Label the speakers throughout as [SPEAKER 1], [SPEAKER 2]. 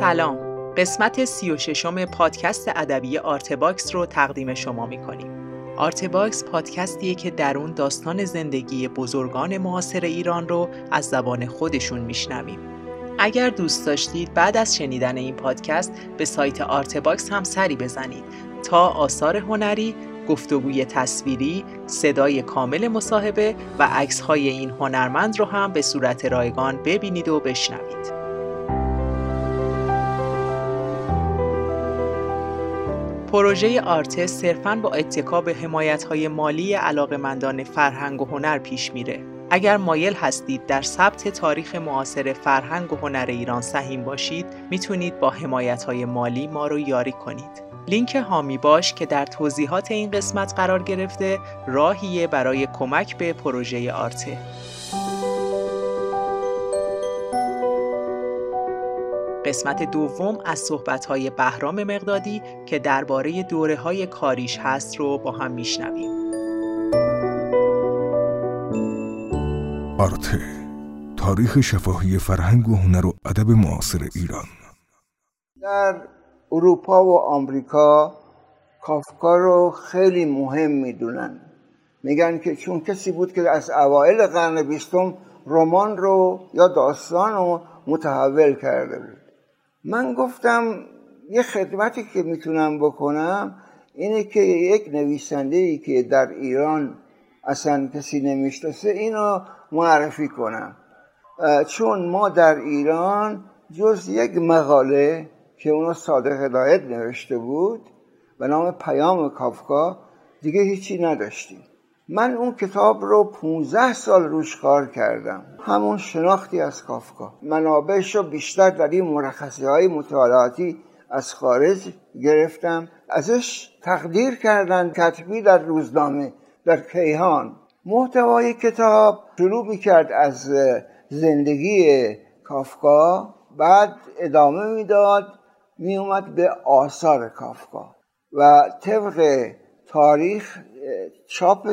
[SPEAKER 1] سلام. قسمت سی و ششم پادکست ادبی آرتباکس رو تقدیم شما می‌کنیم. آرتباکس پادکستیه که در اون داستان زندگی بزرگان معاصر ایران رو از زبان خودشون میشنویم. اگر دوست داشتید بعد از شنیدن این پادکست به سایت آرتباکس هم سری بزنید. تا آثار هنری گفتگوی تصویری، صدای کامل مصاحبه و عکس‌های این هنرمند رو هم به صورت رایگان ببینید و بشنوید. پروژه آرتس صرفاً با اتکا به حمایت‌های مالی علاقمندان فرهنگ و هنر پیش میره. اگر مایل هستید در ثبت تاریخ معاصر فرهنگ و هنر ایران سهیم باشید، می‌تونید با حمایت‌های مالی ما رو یاری کنید. لینک هامی باش که در توضیحات این قسمت قرار گرفته راهیه برای کمک به پروژه آرته قسمت دوم از صحبت‌های بهرام مقدادی که درباره دوره های کاریش هست رو با هم میشنویم.
[SPEAKER 2] آرته تاریخ شفاهی فرهنگ و هنر و ادب معاصر ایران.
[SPEAKER 3] در اروپا و آمریکا کافکا رو خیلی مهم می‌دونن. میگن که چون کسی بود که از اوایل قرن بیستم رمان رو یا داستان رو متحول کرده بود. من گفتم یه خدمتی که می‌تونم بکنم اینه که یک نویسنده ای که در ایران اصلا کسی نمی‌شناسه اینو معرفی کنم. چون ما در ایران جز یک مقاله که اونو صادق هدایت نوشته بود به نام پیام کافکا دیگه هیچی نداشتیم. من اون کتاب رو 15 سال روش کار کردم. همون شناختی از کافکا. منابعش رو بیشتر در این مرخصی های مطالعاتی از خارج گرفتم. ازش تقدیر کردن کتبی در روزنامه در کیهان. محتوای کتاب شروع می‌کرد از زندگی کافکا بعد ادامه می‌داد میومد به آثار کافکا. و طبق تاریخ چاپ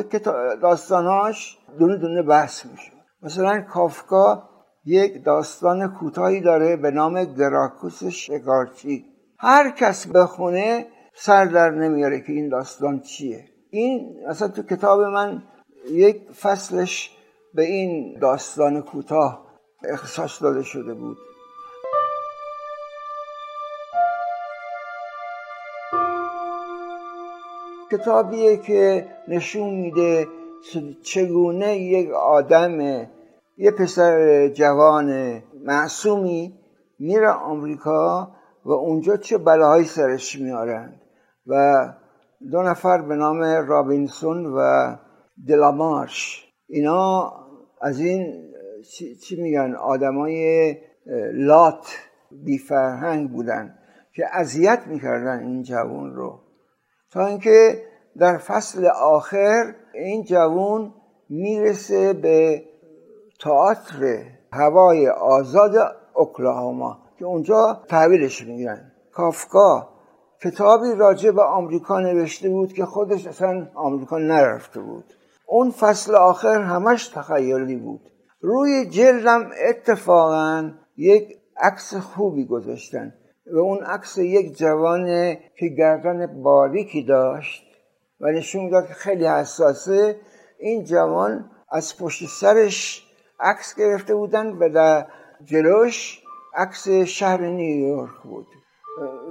[SPEAKER 3] داستاناش دونه دونه بحث میشه. مثلا کافکا یک داستان کوتاهی داره به نام گراکوس شکارچی هر کس بخونه سر در نمیاره که این داستان چیه. این اصلا تو کتاب من یک فصلش به این داستان کوتاه اختصاص داده شده بود. کتابیه که نشون میده چگونه یک آدم یه پسر جوان معصومی میره آمریکا و اونجا چه بلاهایی سرش میارن. و دو نفر به نام رابینسون و دلامارش. اینا از این چی, میگن؟ آدمای لات بیفرهنگ بودن که اذیت می‌کردن این جوان رو. تا اینکه در فصل آخر این جوون می‌رسه به تئاتر هوای آزاد اوکلاهاما که اونجا تحویلش می‌گیرن. کافکا کتابی راجع به آمریکا نوشته بود که خودش اصلا آمریکا نرفته بود. اون فصل آخر همش تخیلی بود. روی جلدم اتفاقا یک عکس خوبی گذاشتن. و اون عکس یک جوان که گردن باریکی داشت و نشون داد که خیلی حساسه این جوان از پشت سرش عکس گرفته بودن و در جلوش عکس شهر نیویورک بود.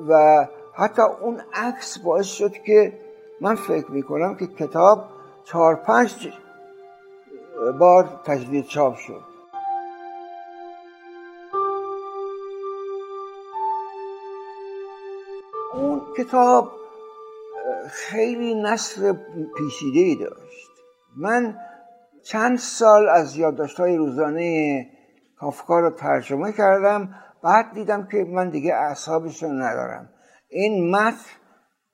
[SPEAKER 3] و حتی اون عکس باعث شد که من فکر می‌کنم که کتاب چهار پنج بار تجدید چاپ شد. کتاب خیلی نصر پیچیده ای داشت. من چند سال از یادداشت‌های روزانه کافکا رو ترجمه کردم بعد دیدم که من دیگه اعصابش رو ندارم. این متن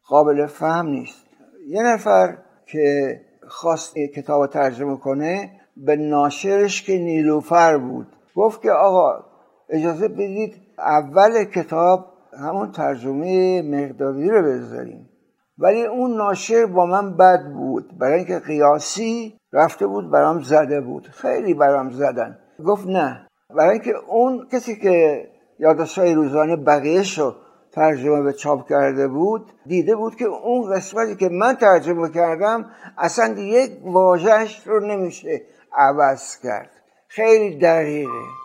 [SPEAKER 3] قابل فهم نیست. یه نفر که خواست کتاب ترجمه کنه به ناشرش که نیلوفر بود گفت که آقا اجازه بدید اول کتاب همون ترجمه مقداری رو بذاریم. ولی اون ناشر با من بد بود. برای اینکه قیاسی رفته بود برام زده بود. خیلی برام زدن. گفت نه. برای اینکه اون کسی که یادداشت‌های روزانه بقیهش رو ترجمه به چاپ کرده بود دیده بود که اون قسمتی که من ترجمه کردم اصلا یک واژهش رو نمیشه عوض کرد. خیلی دقیقه.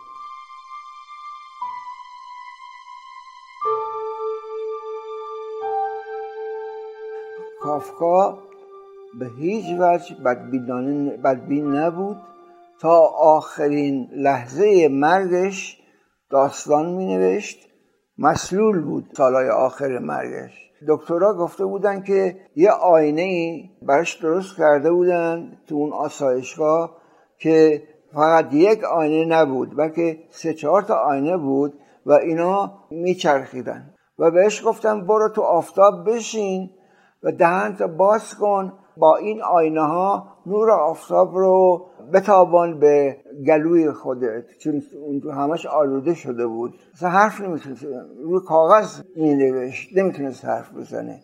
[SPEAKER 3] کافکا به هیچ وجه بدبین نبود. تا آخرین لحظه مرگش داستان می نوشت مسلول بود سالهای آخر مرگش. دکترها گفته بودن که یه آینه ای براش درست کرده بودن تو اون آسایشگاه که فقط یک آینه نبود بلکه سه چهار تا آینه بود و اینا میچرخیدن. و بهش گفتن برو تو آفتاب بشین. و دهنت باز کن. با این آینه ها نور آفتاب رو بتابان به گلوی خودت. چون اون همش آلوده شده بود. مثلا حرف نمی‌تونست روی کاغذ مینوشت. نمی‌تونست حرف بزنه.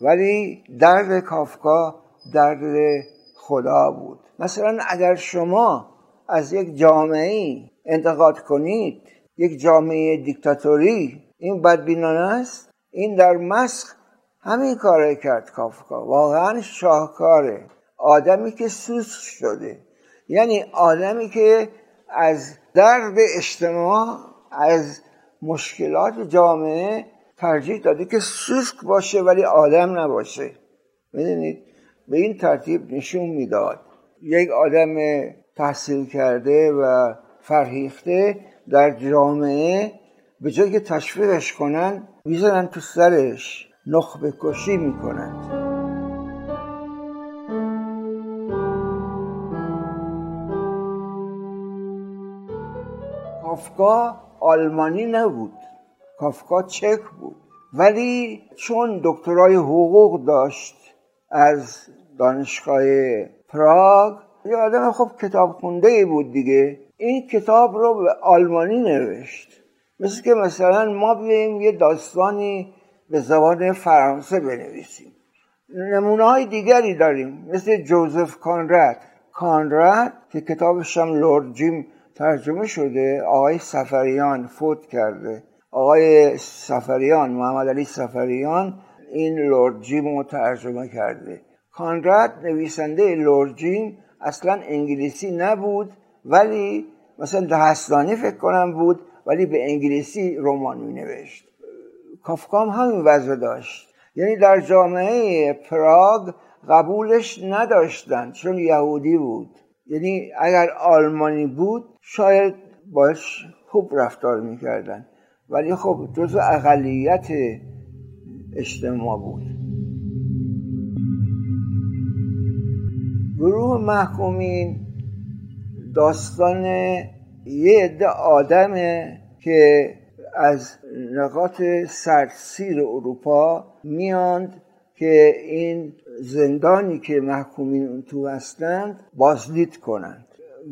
[SPEAKER 3] ولی درد کافکا درد خدا بود. مثلا اگر شما از یک جامعه انتقاد کنید یک جامعه دیکتاتوری این بدبینانه است. این در مسخ همین کاره کرد کافکا. واقعا شاهکاره. آدمی که سوسک شده. یعنی آدمی که از درد اجتماع از مشکلات جامعه ترجیح داده که سوسک باشه ولی آدم نباشه. می‌دونید؟ به این ترتیب نشون می‌داد. یک آدم تحصیل کرده و فرهیخته در جامعه به جای که تشویقش کنن می‌زنن تو سرش. نخبه کشی می‌کنند کافکا آلمانی نبود. کافکا چک بود. ولی چون دکترای حقوق داشت از دانشگاه پراگ یه آدم خب کتاب خونده بود دیگه. این کتاب رو به آلمانی نوشت. مثل که مثلا ما بیاییم یه داستانی به زبان فرانسه بنویسیم. نمونه های دیگری داریم مثل جوزف کانرد کانرد که کتابش هم لورد جیم ترجمه شده آقای سفریان فوت کرده. آقای سفریان محمد علی سفریان این لورد جیم رو ترجمه کرده. کانرد نویسنده لورد جیم اصلا انگلیسی نبود ولی مثلا دهستانی فکر کنم بود ولی به انگلیسی رمان می نوشت کافکام همین وضع داشت. یعنی در جامعه پراگ قبولش نداشتند چون یهودی بود. یعنی اگر آلمانی بود شاید باش خوب رفتار می‌کردن ولی خب جز اقلیت اجتماع بود. گروه محکومین داستان یه عده آدمه که از نقاط سرسیر اروپا میاند که این زندانی که محکومین تو هستند بازدید کنند.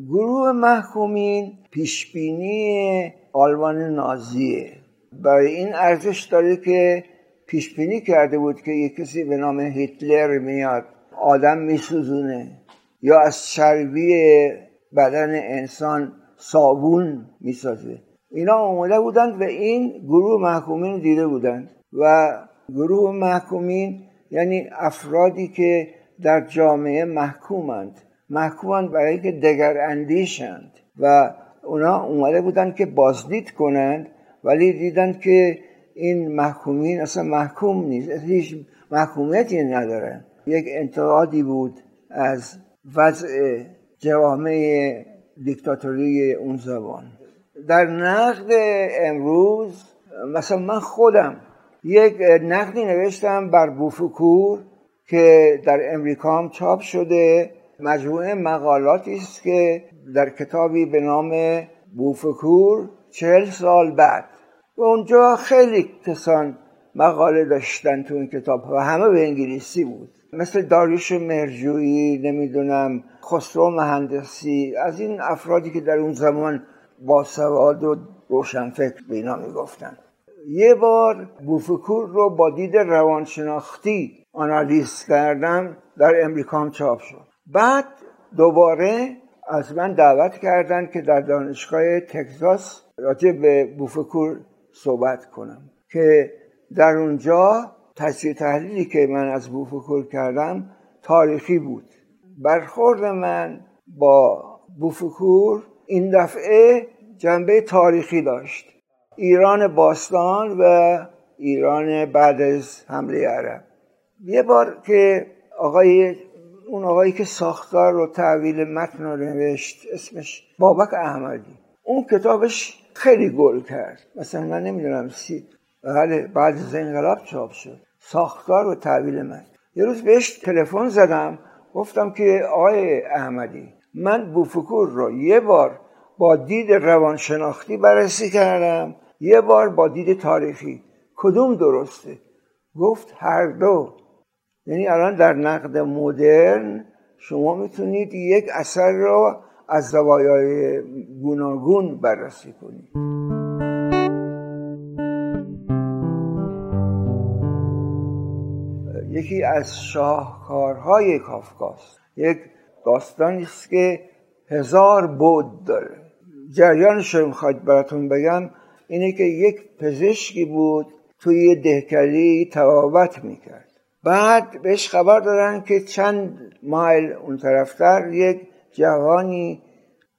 [SPEAKER 3] گروه محکومین پیشبینی آلمان نازیه. برای این ارزش داره که پیشبینی کرده بود که یک کسی به نام هیتلر میاد آدم میسوزونه. یا از چربی بدن انسان صابون می‌سازه. اینا آمده بودند و این گروه محکومین دیده بودند و گروه محکومین یعنی افرادی که در جامعه محکومند محکومند برای که دگر اندیشند و اونا اومده بودند که بازدید کنند ولی دیدند که این محکومین اصلا محکوم نیست هیچ محکومیتی ندارن یک انتقادی بود از وضع جوامع دیکتاتوری اون زبان در نقد امروز مثلا من خودم یک نقدی نوشتم بر بوفکور که در امریکا هم چاپ شده. مجموعه مقالاتی است که در کتابی به نام بوفکور چهل سال بعد. و اونجا خیلی کسان مقاله داشتن تو این کتاب و همه به انگلیسی بود. مثل داریوش مرجویی نمی‌دونم خسرو مهندسی از این افرادی که در اون زمان با سواد و روشنفکر به اینا می‌گفتن. یه بار بوفکور رو با دید روانشناختی آنالیز کردم در امریکا هم چاپ شد. بعد دوباره از من دعوت کردن که در دانشگاه تگزاس راجع به بوفکور صحبت کنم. که در اونجا تجزیه تحلیلی که من از بوفکور کردم تاریخی بود. برخورد من با بوفکور این دفعه جنبه تاریخی داشت. ایران باستان و ایران بعد از حمله عرب. یه بار که آقای اون آقایی که ساختار رو تحویل متن رو نوشت اسمش بابک احمدی. اون کتابش خیلی گل کرد. مثلا من نمی‌دونم سی بله بعد از انقلاب چاپ شد. ساختار و تحویل متن. یه روز بهش تلفن زدم. گفتم که آقای احمدی من بوفکور رو یه بار با دید روانشناختی بررسی کردم. یه بار با دید تاریخی. کدوم درسته؟ گفت هر دو. یعنی الان در نقد مدرن شما می‌تونید یک اثر را از زوایای گوناگون بررسی کنید. یکی از شاهکارهای کافکاست. یک داستانی است که هزار بود داره. جریانش رو می‌خواید براتون بگم اینه که یک پزشکی بود توی دهکلی تواوت می‌کرد. بعد بهش خبر دادن که چند مایل اون طرفتر یک جوانی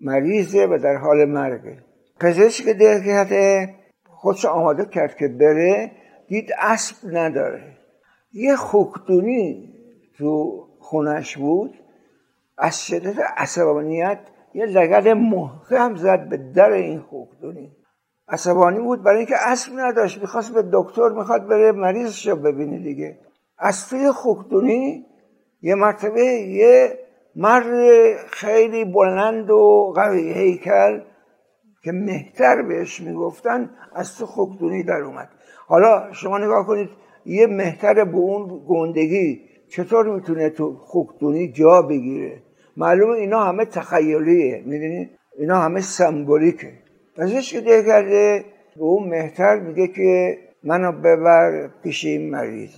[SPEAKER 3] مریضه و در حال مرگه. پزشک دهکته خودش آماده کرد که بره دید اسب نداره. یه خوکدونی تو خونش بود. از شدت عصبانیت یه لگد محکم زد به در این خوکدونی عصبانی بود برای اینکه اسب نداشت می‌خواست به دکتر می‌خواد بره مریضش رو ببینه دیگه. از توی خوکدونی یه مرتبه یه مرد خیلی بلند و قوی هیکل که مهتر بهش می‌گفتن از تو خوکدونی در اومد. حالا شما نگاه کنید یه مهتر به اون گندگی چطور می‌تونه تو خوکدونی جا بگیره؟ معلومه اینا همه تخیلیه می‌دونی؟ اینا همه سمبولیکه. ازش که ده کرده به اون مهتر میگه که منو ببر پیش این مریض.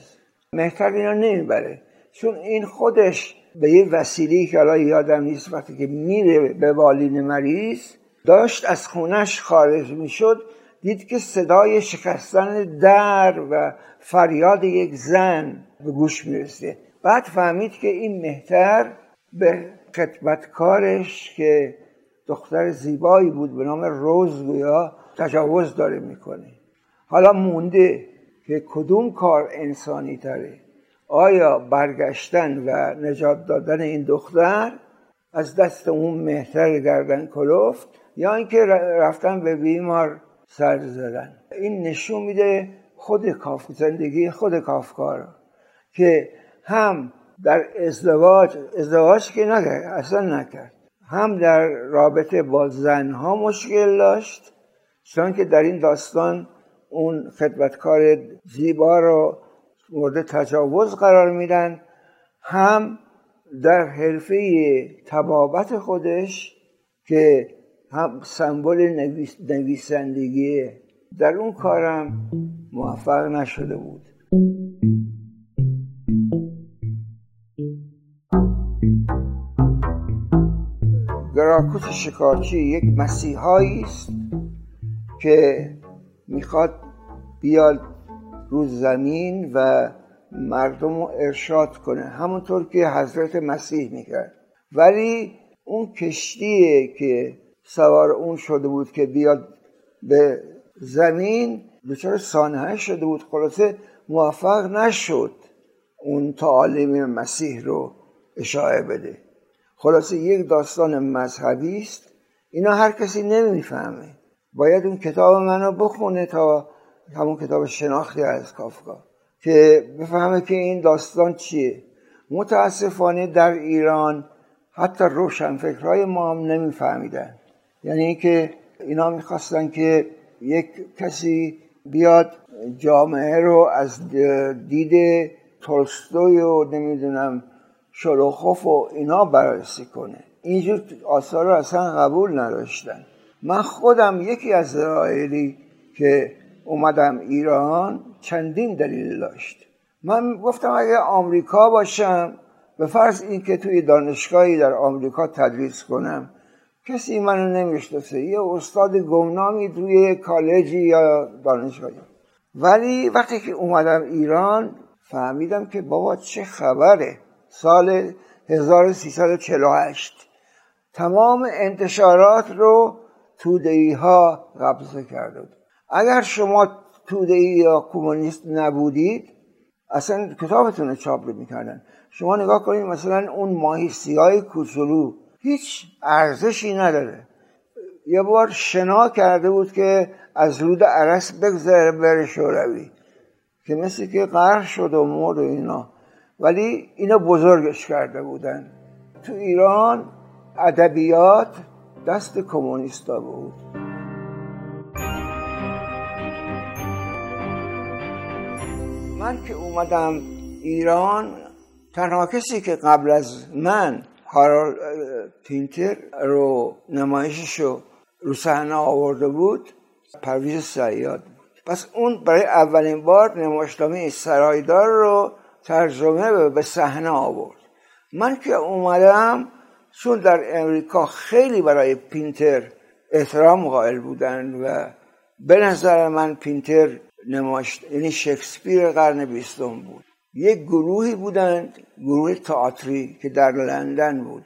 [SPEAKER 3] مهتر اینا نمی‌بره. چون این خودش به یه وسیله که حالا یادم نیست وقتی که میره به والین مریض داشت از خونش خارج می‌شد دید که صدای شکستن در و فریاد یک زن به گوش می‌رسه. بعد فهمید که این مهتر به خدمتکارش که دختر زیبایی بود به نام روز گویا تجاوز داره می‌کنه. حالا مونده که کدوم کار انسانی تره؟ آیا برگشتن و نجات دادن این دختر از دست اون مهتر گردن کلفت یا اینکه رفتن به بیمار سر زدن؟ این نشون میده خود کاف زندگی خود کافکار که هم در ازدواج ازدواج که نکرد اصلا نکرد. هم در رابطه با زنها مشکل داشت چون که در این داستان اون خدمتکار زیبا رو مورد تجاوز قرار میدن. هم در حرفه تبابت خودش که هم سمبل نویس، نویسندگی در اون کارم موفق نشده بود. گراکوس شکارچی یک مسیحایی است که می‌خواد بیاد رو زمین و مردم رو ارشاد کنه. همونطور که حضرت مسیح می‌کرد ولی اون کشتیه که سوار اون شده بود که بیاد به زمین دچار سانحه شده بود. خلاصه موفق نشد اون تعالیم مسیح رو اشاعه بده. خلاصه یک داستان مذهبی است. اینا هر کسی نمی‌فهمه. باید اون کتاب منو بخونه تا همون کتاب شناختی از کافکا که بفهمه که این داستان چیه. متاسفانه در ایران حتی روشنفکرهای ما هم نمیفهمیدن. یعنی اینکه اینا می‌خواستن که یک کسی بیاد جامعه رو از دید تولستوی و نمی‌دونم شلوخوف و اینا بررسی کنه. اینجور آثار رو اصلا قبول نداشتن. من خودم یکی از دلایلی که اومدم ایران چندین دلیل داشت. من گفتم اگه آمریکا باشم به فرض اینکه توی دانشگاهی در آمریکا تدریس کنم کسی منو نمی‌شناسه. یه استاد گمنامی توی کالجی یا دانشگاهی. ولی وقتی که اومدم ایران فهمیدم که بابا چه خبره. سال 1348 تمام انتشارات رو تودهی ها قبضه کرده بود. اگر شما تودهی یا کمونیست نبودید اصلا کتابتون رو چاپ می‌کردن. شما نگاه کنید مثلا اون ماهی سیاه کوچولو هیچ ارزشی نداره. یه بار شنا کرده بود که از رود عرس بگذره بره شوروی که مثل که قرار شد و مرد و اینا. ولی اینا بزرگش کرده بودن. تو ایران ادبیات دست کمونیستا بود. من که اومدم ایران تنها کسی که قبل از من هارال پینتر رو نمایششو رو صحنه آورده بود پرویز سیاد بود. پس اون برای اولین بار نمایشنامه سرایدار رو ترجمه به صحنه آورد. من که اومدم چون در امریکا خیلی برای پینتر احترام قائل بودن و به نظر من پینتر نمایش یعنی شکسپیر قرن بیستم بود. یک گروهی بودند گروه تئاتری که در لندن بود.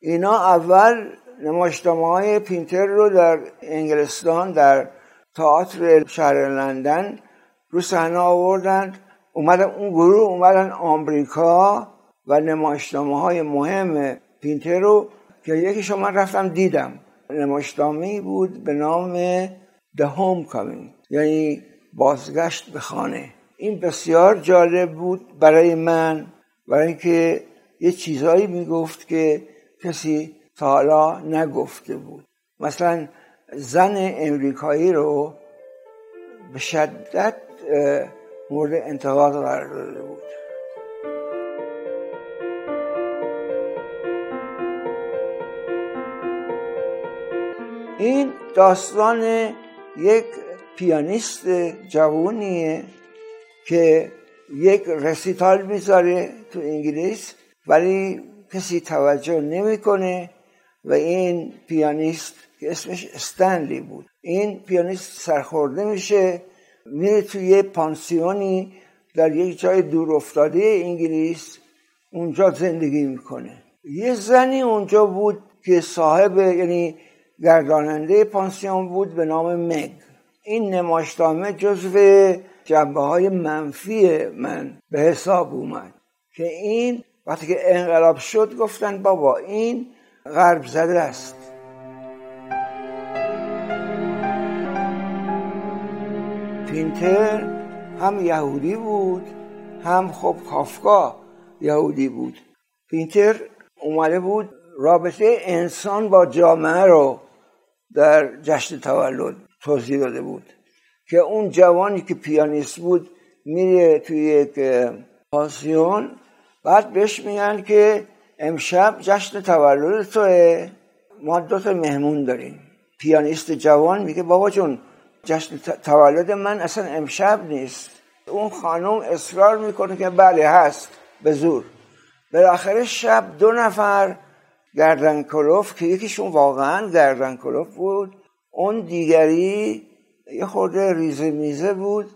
[SPEAKER 3] اینا اول نمایشنامه های پینتر رو در انگلستان در تئاتر شهر لندن رو صحنه آوردند. اومدن اون گروه اومدن آمریکا و نمایشنامه های مهم پینتر رو که یکیش من رفتم دیدم. نمایشنامه بود به نام The Homecoming یعنی بازگشت به خانه. این بسیار جالب بود برای من برای اینکه یه چیزایی می‌گفت که کسی تا حالا نگفته بود. مثلا زن امریکایی رو به شدت مورد انتقاد قرار داده بود. این داستان یک پیانیست جوونیه که یک رسیتال می‌ذاره تو انگلیس ولی کسی توجه نمی‌کنه و این پیانیست که اسمش استنلی بود. این پیانیست سرخورده میشه میره توی یه پانسیونی در یک جای دور افتاده انگلیس اونجا زندگی می‌کنه. یه زنی اونجا بود که صاحب یعنی گرداننده پانسیون بود به نام مگ. این نمایشنامه جزو جنبه های منفی من به حساب اومد که این وقتی که انقلاب شد گفتن بابا این غرب زده است. پینتر هم یهودی بود هم خب کافکا یهودی بود. پینتر اومده بود رابطه انسان با جامعه رو در جشن تولد توضیح داده بود که اون جوانی که پیانیست بود میره توی یک پانسیون بعد بهش میگن که امشب جشن تولد توه ما دو تا مهمون داریم. پیانیست جوان میگه بابا جون جشن تولد من اصلا امشب نیست. اون خانم اصرار می‌کنه که بله هست. به زور. بالاخره شب دو نفر گردن کلوف که یکیشون واقعا گردن کلوف بود اون دیگری یه خورده ریزه میزه بود.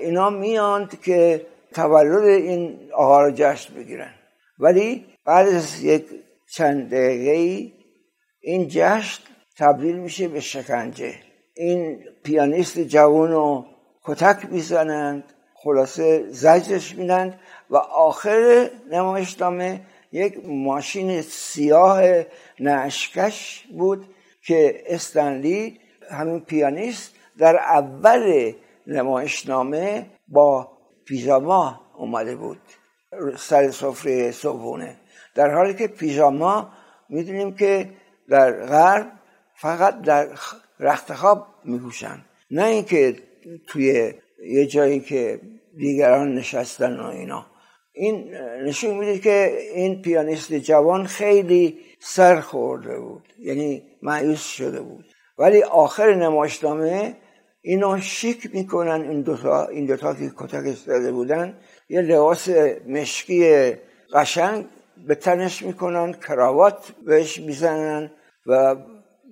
[SPEAKER 3] اینا میاند که تولد این آقا رو جشن بگیرن. ولی بعد از یک چند دقیقه این جشن تبدیل میشه به شکنجه. این پیانیست جوان رو کتک می‌زنند خلاصه زجرش میدند و آخر نمایشنامه یک ماشین سیاه نشکش بود که استنلی همین پیانیست در اول نمایشنامه با پیژاما اومده بود سر سفره صبحونه. در حالی که پیژاما می‌دونیم که در غرب فقط در رخت خواب میپوشن. نه اینکه توی یه جایی که دیگران نشستن و اینا. این نشون میده که این پیانیست جوان خیلی سر خورده بود. یعنی معیوس شده بود. ولی آخر نمایشنامه اینو شیک می‌کنن این دوتا این دوتا که کتک زده بودن. یه لباس مشکی قشنگ به تنش می‌کنن کراوات بهش می‌زنن و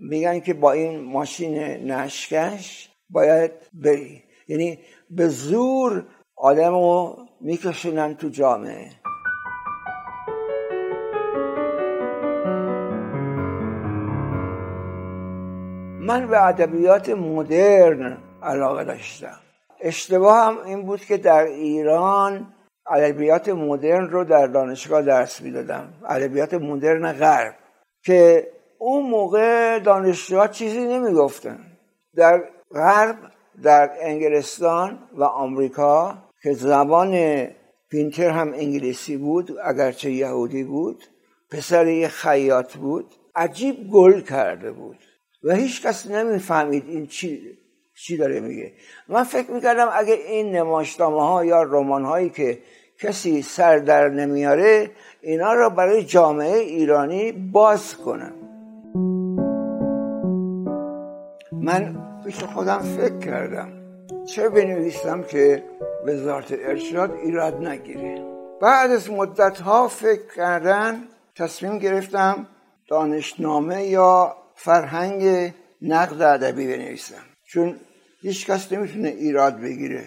[SPEAKER 3] میگن که با این ماشین نشکش باید بری. یعنی به زور آدم رو میکشونن تو جامعه. من به ادبیات مدرن علاقه داشتم. اشتباه هم این بود که در ایران ادبیات مدرن رو در دانشگاه درس می‌دادم. ادبیات مدرن غرب که اون موقع دانشجوها چیزی نمی‌گفتن. در غرب در انگلستان و آمریکا که زبان پینتر هم انگلیسی بود اگرچه یهودی بود پسر یه خیاط بود عجیب گل کرده بود. و هیچ کس نمی‌فهمید این چی چی داره میگه. من فکر می‌کردم اگه این نماشتامه ها یا رمان هایی که کسی سر در نمیاره اینا را برای جامعه ایرانی باز کنم من پیش خودم فکر کردم. چه بنویسم که وزارت ارشاد ایراد نگیره. بعد از مدت ها فکر کردن تصمیم گرفتم دانشنامه یا فرهنگ نقد ادبی بنویسم. چون هیچ کس نمی‌تونه ایراد بگیره.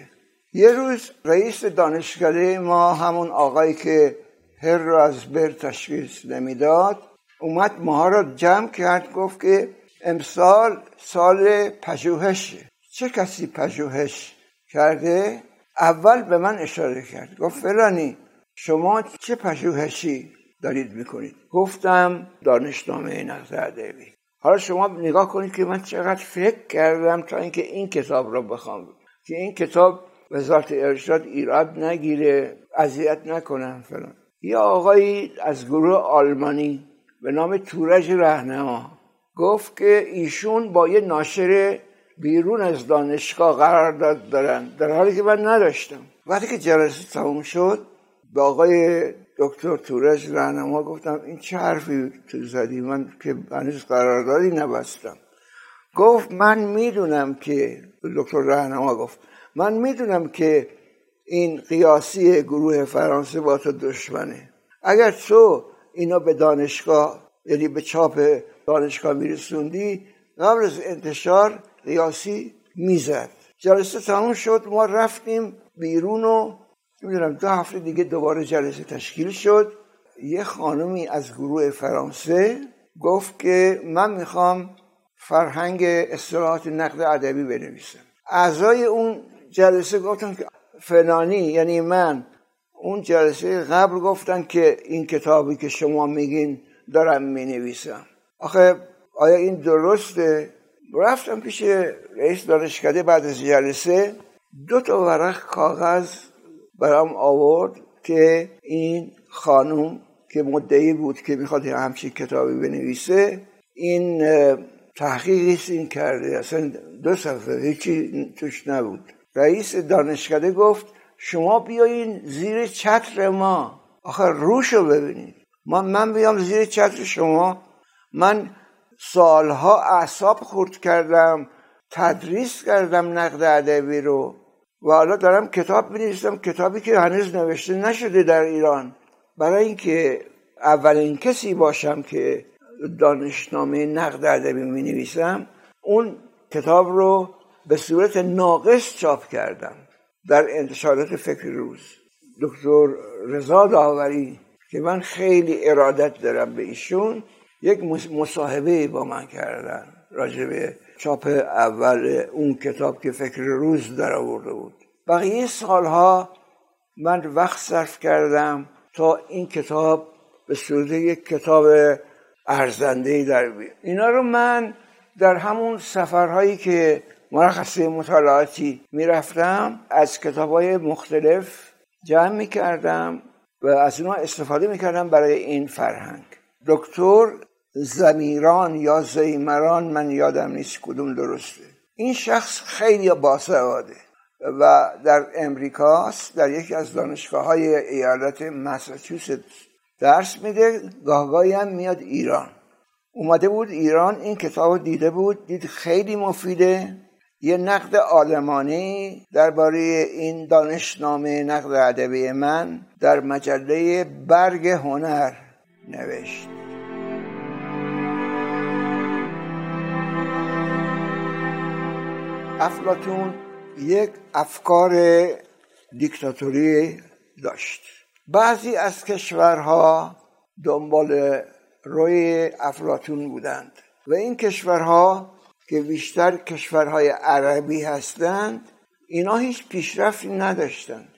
[SPEAKER 3] یه روز رئیس دانشکده ما همون آقایی که هر رو از بر تشخیص نمی‌داد اومد ماها را جمع کرد گفت که امسال سال پژوهشه. چه کسی پژوهش کرده؟ اول به من اشاره کرد. گفت فلانی شما چه پژوهشی دارید می‌کنید؟ گفتم دانشنامه نقد ادبی حالا شما نگاه کنید که من چقدر فکر کردم تا اینکه این کتاب را بخوام. که این کتاب وزارت ارشاد ایراد نگیره اذیت نکنم فلان. یه آقایی از گروه آلمانی به نام تورج رهنما گفت که ایشون با یه ناشر بیرون از دانشگاه قرارداد دارن. در حالی که من نداشتم. وقتی که جلسه تموم شد به آقای دکتر تورج رهنما گفتم این چه حرفی تو زدی؟ من که هنوز قراردادی نبستم. گفت من می‌دونم که دکتر رهنما گفت من می‌دونم که این قیاسی گروه فرانسه با تو دشمنه. اگر تو اینا به دانشگاه یعنی به چاپ دانشگاه میرسوندی قبل از انتشار قیاسی می‌زد. جلسه تموم شد ما رفتیم بیرون و نمی‌دونم دو هفته دیگه دوباره جلسه تشکیل شد. یه خانمی از گروه فرانسه گفت که من می‌خوام فرهنگ اصطلاحات نقد ادبی بنویسم. اعضای اون جلسه گفتن که فلانی یعنی من. اون جلسه قبل گفتن که این کتابی که شما میگین دارم می‌نویسم. آخه آیا این درسته؟ رفتم پیش رئیس دانشکده بعد از جلسه. دو تا ورق کاغذ برام آورد که این خانم که مدعی بود که می‌خواد همچین کتابی بنویسه این تحقیقی این کرده. اصلا دو صفحه هیچی توش نبود. رئیس دانشکده گفت شما بیاین زیر چتر ما. آخه روشو ببینید. من, من بیام زیر چتر شما من سالها اعصاب خورد کردم تدریس کردم نقد ادبی رو و حالا دارم کتاب بنویسم کتابی که هنوز نوشته نشده در ایران. برای اینکه اولین کسی باشم که دانشنامه نقد ادبی می نویسم اون کتاب رو به صورت ناقص چاپ کردم در انتشارات فکر روز. دکتر رضا داوری که من خیلی ارادت دارم به ایشون یک مصاحبه با من کردن راجع به چاپ اول اون کتاب که فکر روز در آورده بود. بقیه سالها من وقت صرف کردم تا این کتاب به صورت یک کتاب ارزنده در بیاد. اینا رو من در همون سفرهایی که مرخصه مطالعاتی می‌رفتم از کتاب های مختلف جمع می‌کردم و از اونها استفاده می‌کردم برای این فرهنگ. دکتر زمیران یا زیمران من یادم نیست کدوم درسته. این شخص خیلی باسواده و در امریکاست در یکی از دانشگاه های ایالت مساچوست درس میده گاهگاهی هم میاد ایران. اومده بود ایران این کتاب دیده بود دید خیلی مفیده. یه نقد آلمانی درباره این دانشنامه نقد ادبی من در مجله برگ هنر نوشت. افلاتون یک افکار دیکتاتوری داشت. بعضی از کشورها دنبال روی افلاتون بودند و این کشورها که بیشتر کشورهای عربی هستند اینا هیچ پیشرفتی نداشتند.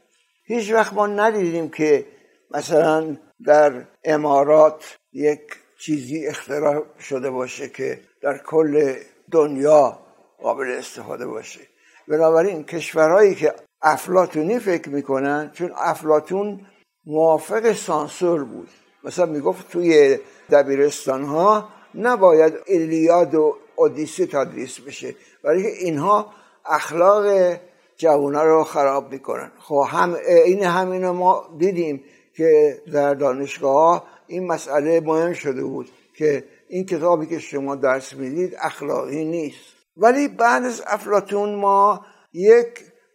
[SPEAKER 3] هیچ وقت ما ندیدیم که مثلا در امارات یک چیزی اختراع شده باشه که در کل دنیا قابل استفاده باشه. بنابراین کشورهایی که افلاتونی فکر می‌کنن چون افلاتون موافق سانسور بود. مثلا می‌گفت توی دبیرستان ها نباید الیاد و اودیسی تدریس بشه. برای اینها اخلاق جوانا رو خراب می‌کنن. خب هم این همین ما دیدیم که در دانشگاه این مسئله مهم شده بود که این کتابی که شما درس می‌دید اخلاقی نیست. ولی بعد از افلاتون ما یک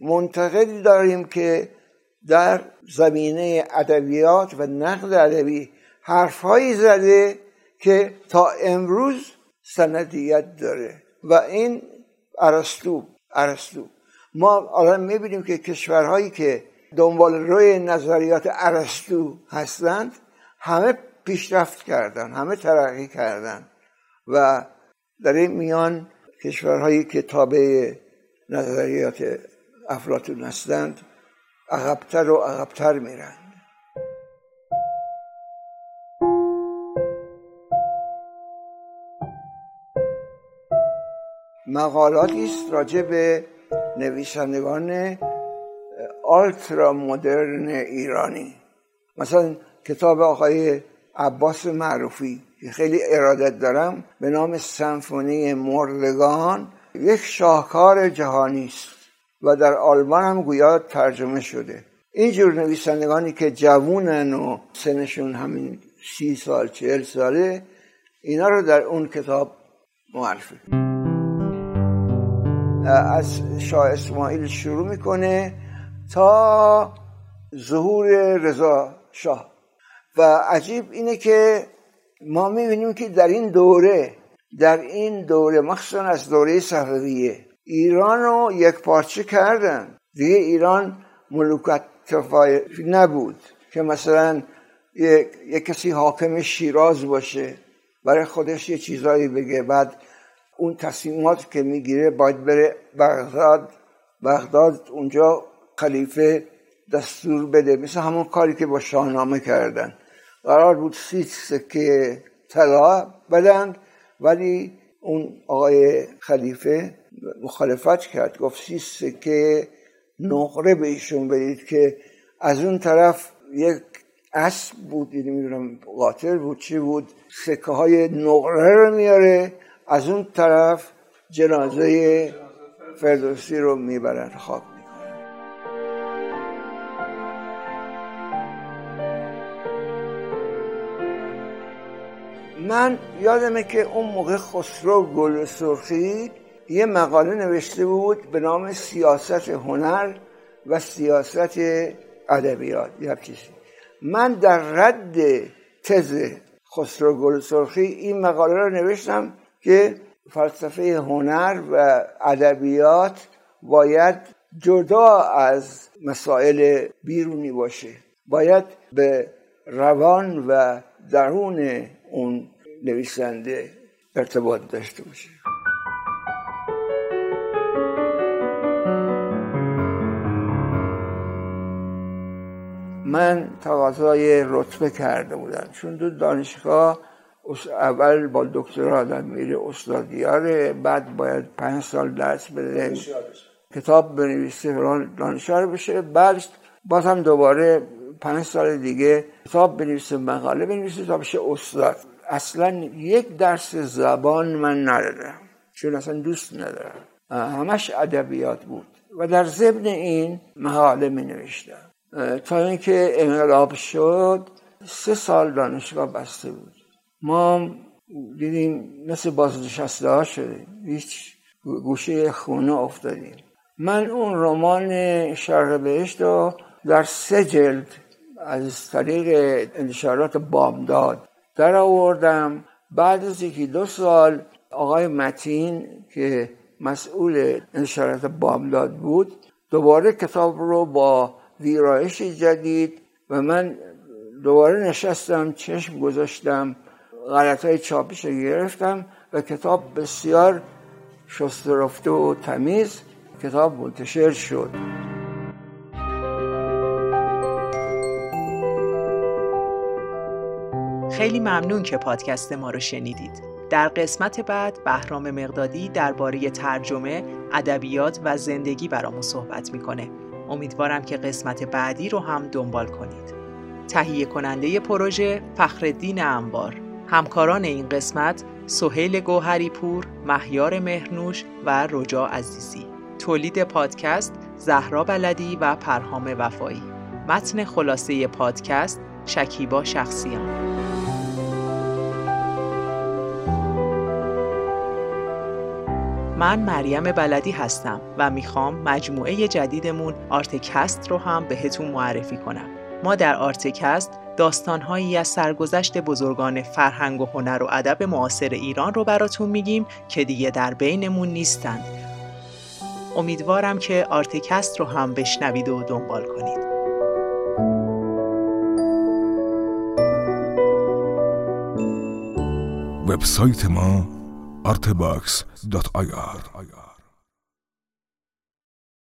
[SPEAKER 3] منتقدی داریم که در زمینه ادبیات و نقد ادبی حرفهایی زده که تا امروز سندیت داره و این ارسطو ارسطو. ما الان می‌بینیم که کشورهایی که دنبال روی نظریات ارسطو هستند همه پیشرفت کردن همه ترقی کردن و در این میان کشورهایی که تابع نظریات افلاتون هستند عقبتر و عقبتر میرن. مقالاتی است راجع به نویسندگان آلترا مدرن ایرانی. مثلا کتاب آقای عباس معروفی که خیلی ارادت دارم به نام سمفونی مردگان یک شاهکار جهانی است و در آلمان هم گویا ترجمه شده. اینجور نویسندگانی که جوونن و سنشون همین سی سال چهل ساله اینا رو در اون کتاب معرفی. از شاه اسماعیل شروع می‌کنه تا ظهور رضا شاه. و عجیب اینه که ما می‌بینیم که در این دوره در این دوره مخصوصا از دوره صفویه ایران رو یک پارچه کردن. دیگه ایران ملوکت نبود که مثلا یک, یک کسی حاکم شیراز باشه برای خودش یه چیزایی بگه. بعد اون تصمیمات که می‌گیره باید بره بغداد بغداد اونجا خلیفه دستور بده. مثل همون کاری که با شاهنامه کردن. قرار بود سی سکه طلا بدند ولی اون آقای خلیفه مخالفت کرد. گفت سی سکه نقره به ایشون بدید که از اون طرف یک اسب بود نمی‌دونم قاطر بود چی بود؟ سکه های نقره رو میاره از اون طرف جنازه فردوسی رو می‌برن. خواب من یادمه که اون موقع خسرو گل سرخی یه مقاله نوشته بود به نام سیاست هنر و سیاست ادبیات. یا چیزی. من در رد تز خسرو گل سرخی این مقاله رو نوشتم که فلسفه هنر و ادبیات باید جدا از مسائل بیرونی باشه. باید به روان و درون اون نویسنده ارتباط داشته باشه. من تقاضای رتبه کرده بودم. چون دو دانشگاه اول با دکترا آدم میره استادیاره بعد باید پنج سال درس بده کتاب بنویسه دانشیار بشه. بعد باز هم دوباره پنج سال دیگه کتاب بنویسه مقاله بنویسه تا بشه استاد. اصلا یک درس زبان من ندادم چون اصلا دوست ندارم. همش ادبیات بود. و در ضمن این مقاله می نوشتم تا اینکه انقلاب شد سه سال دانشگاه بسته بود. ما دیدیم مثل بازنشسته ها شده هیچ گوشه خونه افتادیم. من اون رمان شرق بهشت رو در سه جلد از طریق انتشارات بامداد در آوردم بعد از یکی دو سال آقای متین که مسئول انشارت بامداد بود دوباره کتاب رو با ویرایش جدید و من دوباره نشستم چشم گذاشتم غلط های چاپیش گرفتم و کتاب بسیار شسترفته و تمیز کتاب منتشر شد.
[SPEAKER 1] خیلی ممنون که پادکست ما رو شنیدید. در قسمت بعد بهرام مقدادی درباره ترجمه، ادبیات و زندگی برامون صحبت می‌کنه. امیدوارم که قسمت بعدی رو هم دنبال کنید. تهیه کننده پروژه فخردین انبار همکاران این قسمت سهیل گوهری پور، مهیار مهرنوش و رجا عزیزی تولید پادکست زهرا بلدی و پرهام وفایی متن خلاصه پادکست شکیبا شخصیان من مریم بلدی هستم و می‌خوام مجموعه جدیدمون آرتکست رو هم بهتون معرفی کنم. ما در آرتکست داستانهایی از سرگذشت بزرگان فرهنگ و هنر و ادب معاصر ایران رو براتون میگیم که دیگه در بینمون نیستند. امیدوارم که آرتکست رو هم بشنوید و دنبال کنید.
[SPEAKER 2] وبسایت ما artebox.ir